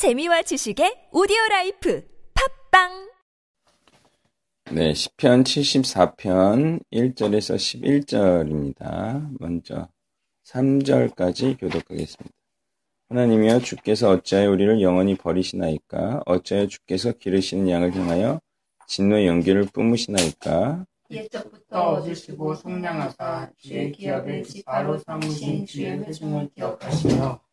재미와 지식의 오디오 life 팟빵 네, 시편 74편 1절에서 11절입니다. 먼저 3절까지 교독하겠습니다. 하나님이여 주께서 어찌하여 우리를 영원히 버리시나이까 어찌하여 주께서 기르시는 양을 향하여 진노의 연기를 뿜으시나이까 옛적부터 얻으시고 속량하사 주의 기업의 지파로 삼으신 주의 회중을 기억하시며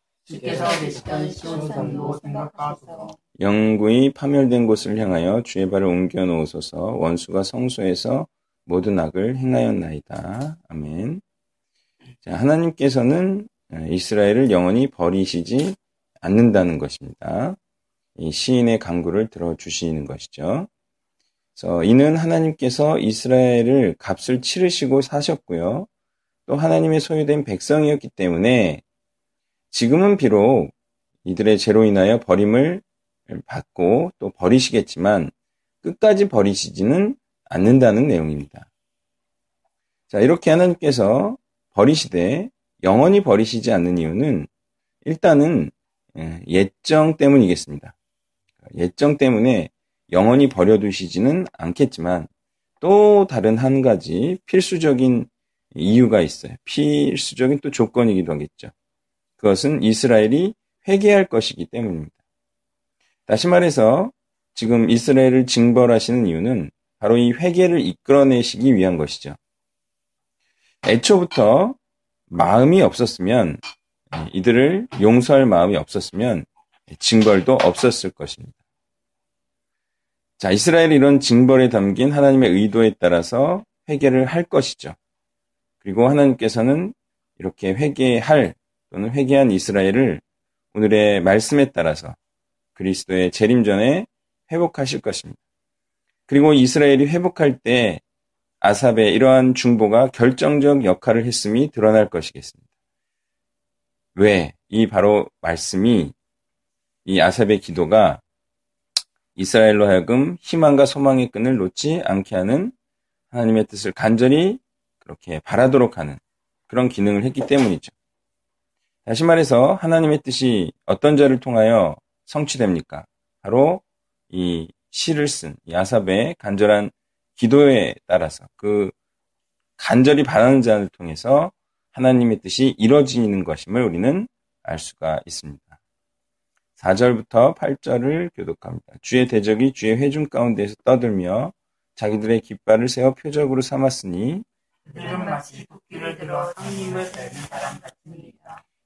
영구히 파멸된 곳을 향하여 주의 발을 옮겨 놓으소서 원수가 성소에서 모든 악을 행하였나이다. 아멘. 자, 하나님께서는 이스라엘을 영원히 버리시지 않는다는 것입니다. 이 시인의 강구를 들어주시는 것이죠. 그래서 이는 하나님께서 이스라엘을 값을 치르시고 사셨고요. 또 하나님의 소유된 백성이었기 때문에 지금은 비록 이들의 죄로 인하여 버림을 받고 또 버리시겠지만 끝까지 버리시지는 않는다는 내용입니다. 자, 이렇게 하나님께서 버리시되 영원히 버리시지 않는 이유는 일단은 예, 예정 때문이겠습니다. 예정 때문에 영원히 버려두시지는 않겠지만 또 다른 한 가지 필수적인 이유가 있어요. 필수적인 또 조건이기도 하겠죠. 그것은 이스라엘이 회개할 것이기 때문입니다. 다시 말해서 지금 이스라엘을 징벌하시는 이유는 바로 이 회개를 이끌어내시기 위한 것이죠. 애초부터 마음이 없었으면 이들을 용서할 마음이 없었으면 징벌도 없었을 것입니다. 자, 이스라엘이 이런 징벌에 담긴 하나님의 의도에 따라서 회개를 할 것이죠. 그리고 하나님께서는 이렇게 회개할 또는 회개한 이스라엘을 오늘의 말씀에 따라서 그리스도의 재림 전에 회복하실 것입니다. 그리고 이스라엘이 회복할 때 아삽의 이러한 중보가 결정적 역할을 했음이 드러날 것이겠습니다. 왜? 이 바로 말씀이 이 아삽의 기도가 이스라엘로 하여금 희망과 소망의 끈을 놓지 않게 하는 하나님의 뜻을 간절히 그렇게 바라도록 하는 그런 기능을 했기 때문이죠. 다시 말해서 하나님의 뜻이 어떤 자를 통하여 성취됩니까? 바로 이 시를 쓴 야삽의 간절한 기도에 따라서 그 간절히 바라는 자를 통해서 하나님의 뜻이 이루어지는 것임을 우리는 알 수가 있습니다. 4절부터 8절을 교독합니다. 주의 대적이 주의 회중 가운데에서 떠들며 자기들의 깃발을 세워 표적으로 삼았으니 마치 도끼를 들어 상님을 밟는 사람 같습니다.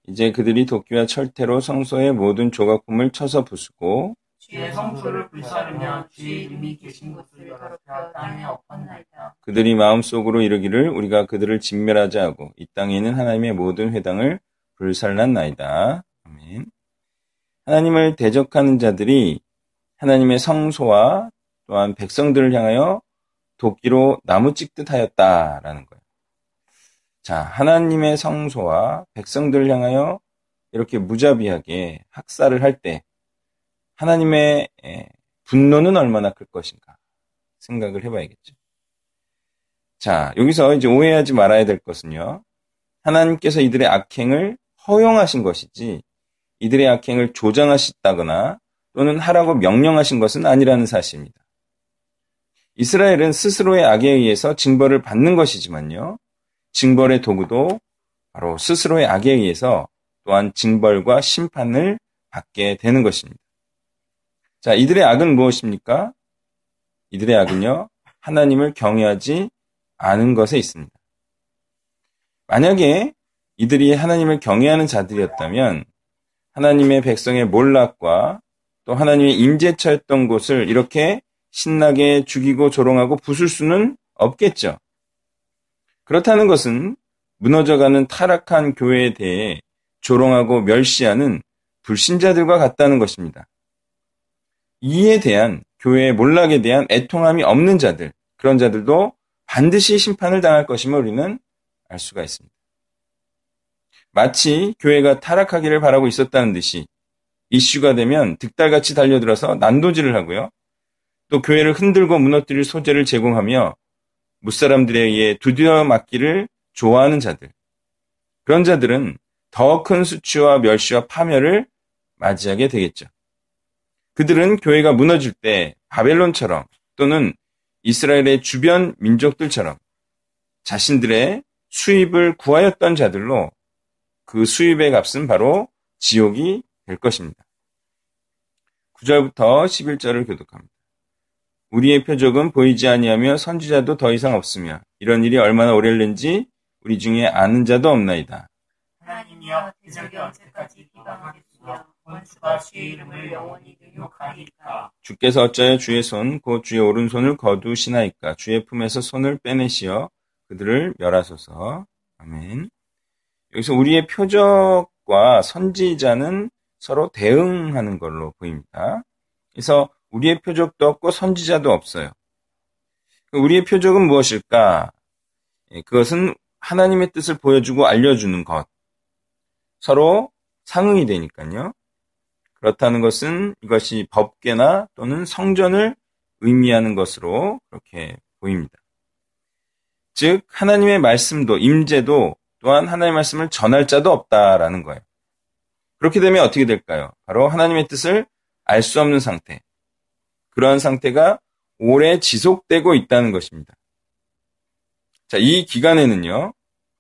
이제 그들이 도끼와 철퇴로 성소의 모든 조각품을 쳐서 부수고 주의 성소를 불사르며 주의 이름이 계신 곳을 더럽혀 땅에 엎었나이다. 그들이 마음속으로 이르기를 우리가 그들을 진멸하자 하고 이 땅에 있는 하나님의 모든 회당을 불살랐나이다. 아멘. 하나님을 대적하는 자들이 하나님의 성소와 또한 백성들을 향하여 도끼로 나무 찍듯 하였다라는 거예요. 자, 하나님의 성소와 백성들을 향하여 이렇게 무자비하게 학살을 할 때 하나님의 분노는 얼마나 클 것인가 생각을 해봐야겠죠. 자, 여기서 이제 오해하지 말아야 될 것은요. 하나님께서 이들의 악행을 허용하신 것이지 이들의 악행을 조장하셨다거나 또는 하라고 명령하신 것은 아니라는 사실입니다. 이스라엘은 스스로의 악에 의해서 징벌을 받는 것이지만요. 징벌의 도구도 바로 스스로의 악에 의해서 또한 징벌과 심판을 받게 되는 것입니다. 자, 이들의 악은 무엇입니까? 이들의 악은요, 하나님을 경외하지 않은 것에 있습니다. 만약에 이들이 하나님을 경외하는 자들이었다면 하나님의 백성의 몰락과 또 하나님의 임재처였던 곳을 이렇게 신나게 죽이고 조롱하고 부술 수는 없겠죠. 그렇다는 것은 무너져가는 타락한 교회에 대해 조롱하고 멸시하는 불신자들과 같다는 것입니다. 이에 대한 교회의 몰락에 대한 애통함이 없는 자들, 그런 자들도 반드시 심판을 당할 것임을 우리는 알 수가 있습니다. 마치 교회가 타락하기를 바라고 있었다는 듯이 이슈가 되면 득달같이 달려들어서 난도질을 하고요. 또 교회를 흔들고 무너뜨릴 소재를 제공하며 무사람들에 의해 두드려 맞기를 좋아하는 자들. 그런 자들은 더 큰 수치와 멸시와 파멸을 맞이하게 되겠죠. 그들은 교회가 무너질 때 바벨론처럼 또는 이스라엘의 주변 민족들처럼 자신들의 수입을 구하였던 자들로 그 수입의 값은 바로 지옥이 될 것입니다. 9절부터 11절을 교독합니다. 우리의 표적은 보이지 아니하며 선지자도 더 이상 없으며 이런 일이 얼마나 오래는지 우리 중에 아는 자도 없나이다. 하나님이여 대적이 언제까지 비방하겠으며 원수가 주의 이름을 영원히 능욕하리까 주께서 어찌하여 주의 손, 곧 주의 오른손을 거두시나이까 주의 품에서 손을 빼내시어 그들을 멸하소서. 아멘. 여기서 우리의 표적과 선지자는 서로 대응하는 걸로 보입니다. 그래서 우리의 표적도 없고 선지자도 없어요. 우리의 표적은 무엇일까? 예, 그것은 하나님의 뜻을 보여주고 알려주는 것. 서로 상응이 되니까요. 그렇다는 것은 이것이 법계나 또는 성전을 의미하는 것으로 그렇게 보입니다. 즉 하나님의 말씀도 임재도 또한 하나님의 말씀을 전할 자도 없다라는 거예요. 그렇게 되면 어떻게 될까요? 바로 하나님의 뜻을 알 수 없는 상태. 그러한 상태가 오래 지속되고 있다는 것입니다. 자, 이 기간에는요,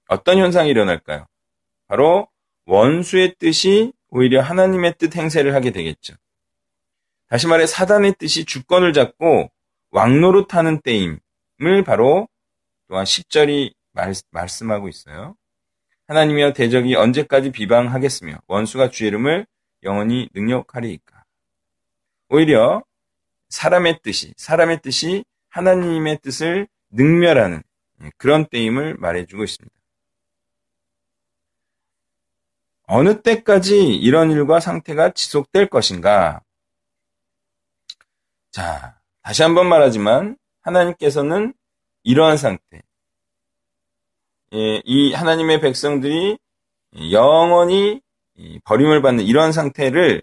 어떤 현상이 일어날까요? 바로 원수의 뜻이 오히려 하나님의 뜻 행세를 하게 되겠죠. 다시 말해 사단의 뜻이 주권을 잡고 왕노릇 하는 때임을 바로 또한 10절이 말, 말씀하고 있어요. 하나님이여 대적이 언제까지 비방하겠으며 원수가 주의 이름을 영원히 능력하리이까. 오히려 사람의 뜻이 사람의 뜻이 하나님의 뜻을 능멸하는 그런 때임을 말해주고 있습니다. 어느 때까지 이런 일과 상태가 지속될 것인가? 자, 다시 한번 말하지만 하나님께서는 이러한 상태, 예, 이 하나님의 백성들이 영원히 버림을 받는 이러한 상태를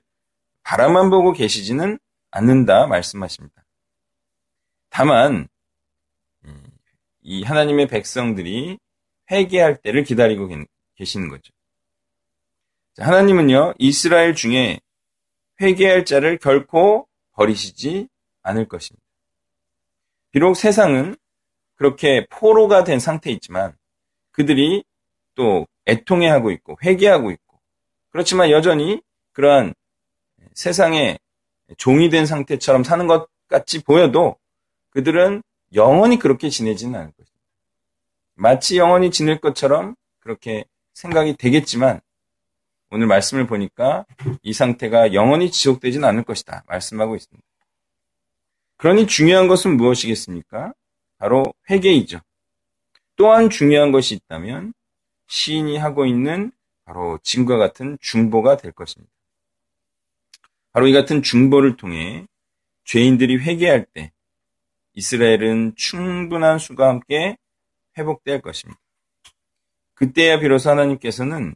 바라만 보고 계시지는 않는다 말씀하십니다. 다만 이 하나님의 백성들이 회개할 때를 기다리고 계시는 거죠. 하나님은요, 이스라엘 중에 회개할 자를 결코 버리시지 않을 것입니다. 비록 세상은 그렇게 포로가 된 상태이지만 그들이 또 애통해하고 있고 회개하고 있고 그렇지만 여전히 그러한 세상의 종이 된 상태처럼 사는 것 같이 보여도 그들은 영원히 그렇게 지내지는 않을 것입니다. 마치 영원히 지낼 것처럼 그렇게 생각이 되겠지만 오늘 말씀을 보니까 이 상태가 영원히 지속되지는 않을 것이다. 말씀하고 있습니다. 그러니 중요한 것은 무엇이겠습니까? 바로 회개이죠. 또한 중요한 것이 있다면 시인이 하고 있는 바로 지금과 같은 중보가 될 것입니다. 바로 이 같은 중보를 통해 죄인들이 회개할 때 이스라엘은 충분한 수가 함께 회복될 것입니다. 그때야 비로소 하나님께서는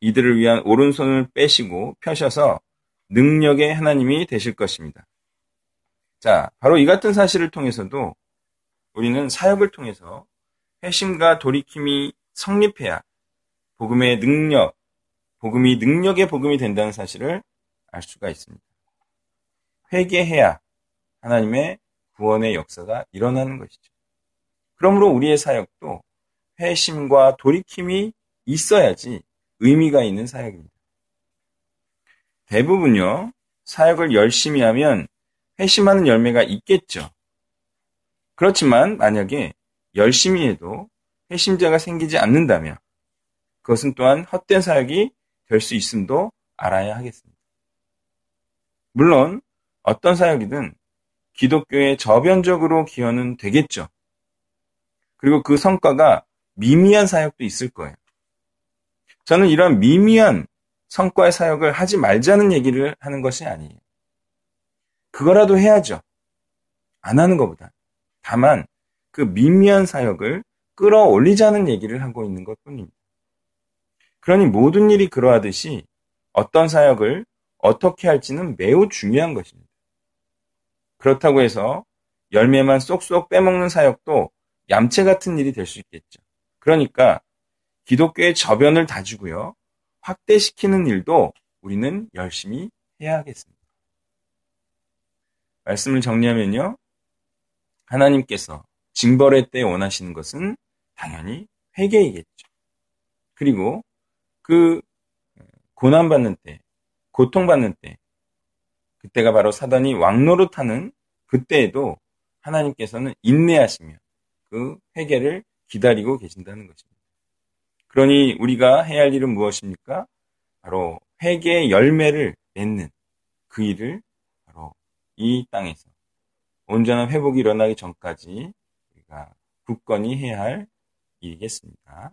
이들을 위한 오른손을 빼시고 펴셔서 능력의 하나님이 되실 것입니다. 자, 바로 이 같은 사실을 통해서도 우리는 사역을 통해서 회심과 돌이킴이 성립해야 복음의 능력, 복음이 능력의 복음이 된다는 사실을 알 수가 있습니다. 회개해야 하나님의 구원의 역사가 일어나는 것이죠. 그러므로 우리의 사역도 회심과 돌이킴이 있어야지 의미가 있는 사역입니다. 대부분요, 사역을 열심히 하면 회심하는 열매가 있겠죠. 그렇지만 만약에 열심히 해도 회심자가 생기지 않는다면 그것은 또한 헛된 사역이 될 수 있음도 알아야 하겠습니다. 물론 어떤 사역이든 기독교에 저변적으로 기여는 되겠죠. 그리고 그 성과가 미미한 사역도 있을 거예요. 저는 이런 미미한 성과의 사역을 하지 말자는 얘기를 하는 것이 아니에요. 그거라도 해야죠. 안 하는 것보다. 다만 그 미미한 사역을 끌어올리자는 얘기를 하고 있는 것 뿐입니다. 그러니 모든 일이 그러하듯이 어떤 사역을 어떻게 할지는 매우 중요한 것입니다. 그렇다고 해서 열매만 쏙쏙 빼먹는 사역도 얌체 같은 일이 될 수 있겠죠. 그러니까 기독교의 저변을 다지고요. 확대시키는 일도 우리는 열심히 해야 하겠습니다. 말씀을 정리하면요. 하나님께서 징벌의 때 원하시는 것은 당연히 회개이겠죠. 그리고 그 고난받는 때, 고통받는 때, 그때가 바로 사단이 왕노릇하는 그때에도 하나님께서는 인내하시며 그 회개를 기다리고 계신다는 것입니다. 그러니 우리가 해야 할 일은 무엇입니까? 바로 회개의 열매를 맺는 그 일을 바로 이 땅에서 온전한 회복이 일어나기 전까지 우리가 굳건히 해야 할 일이겠습니다.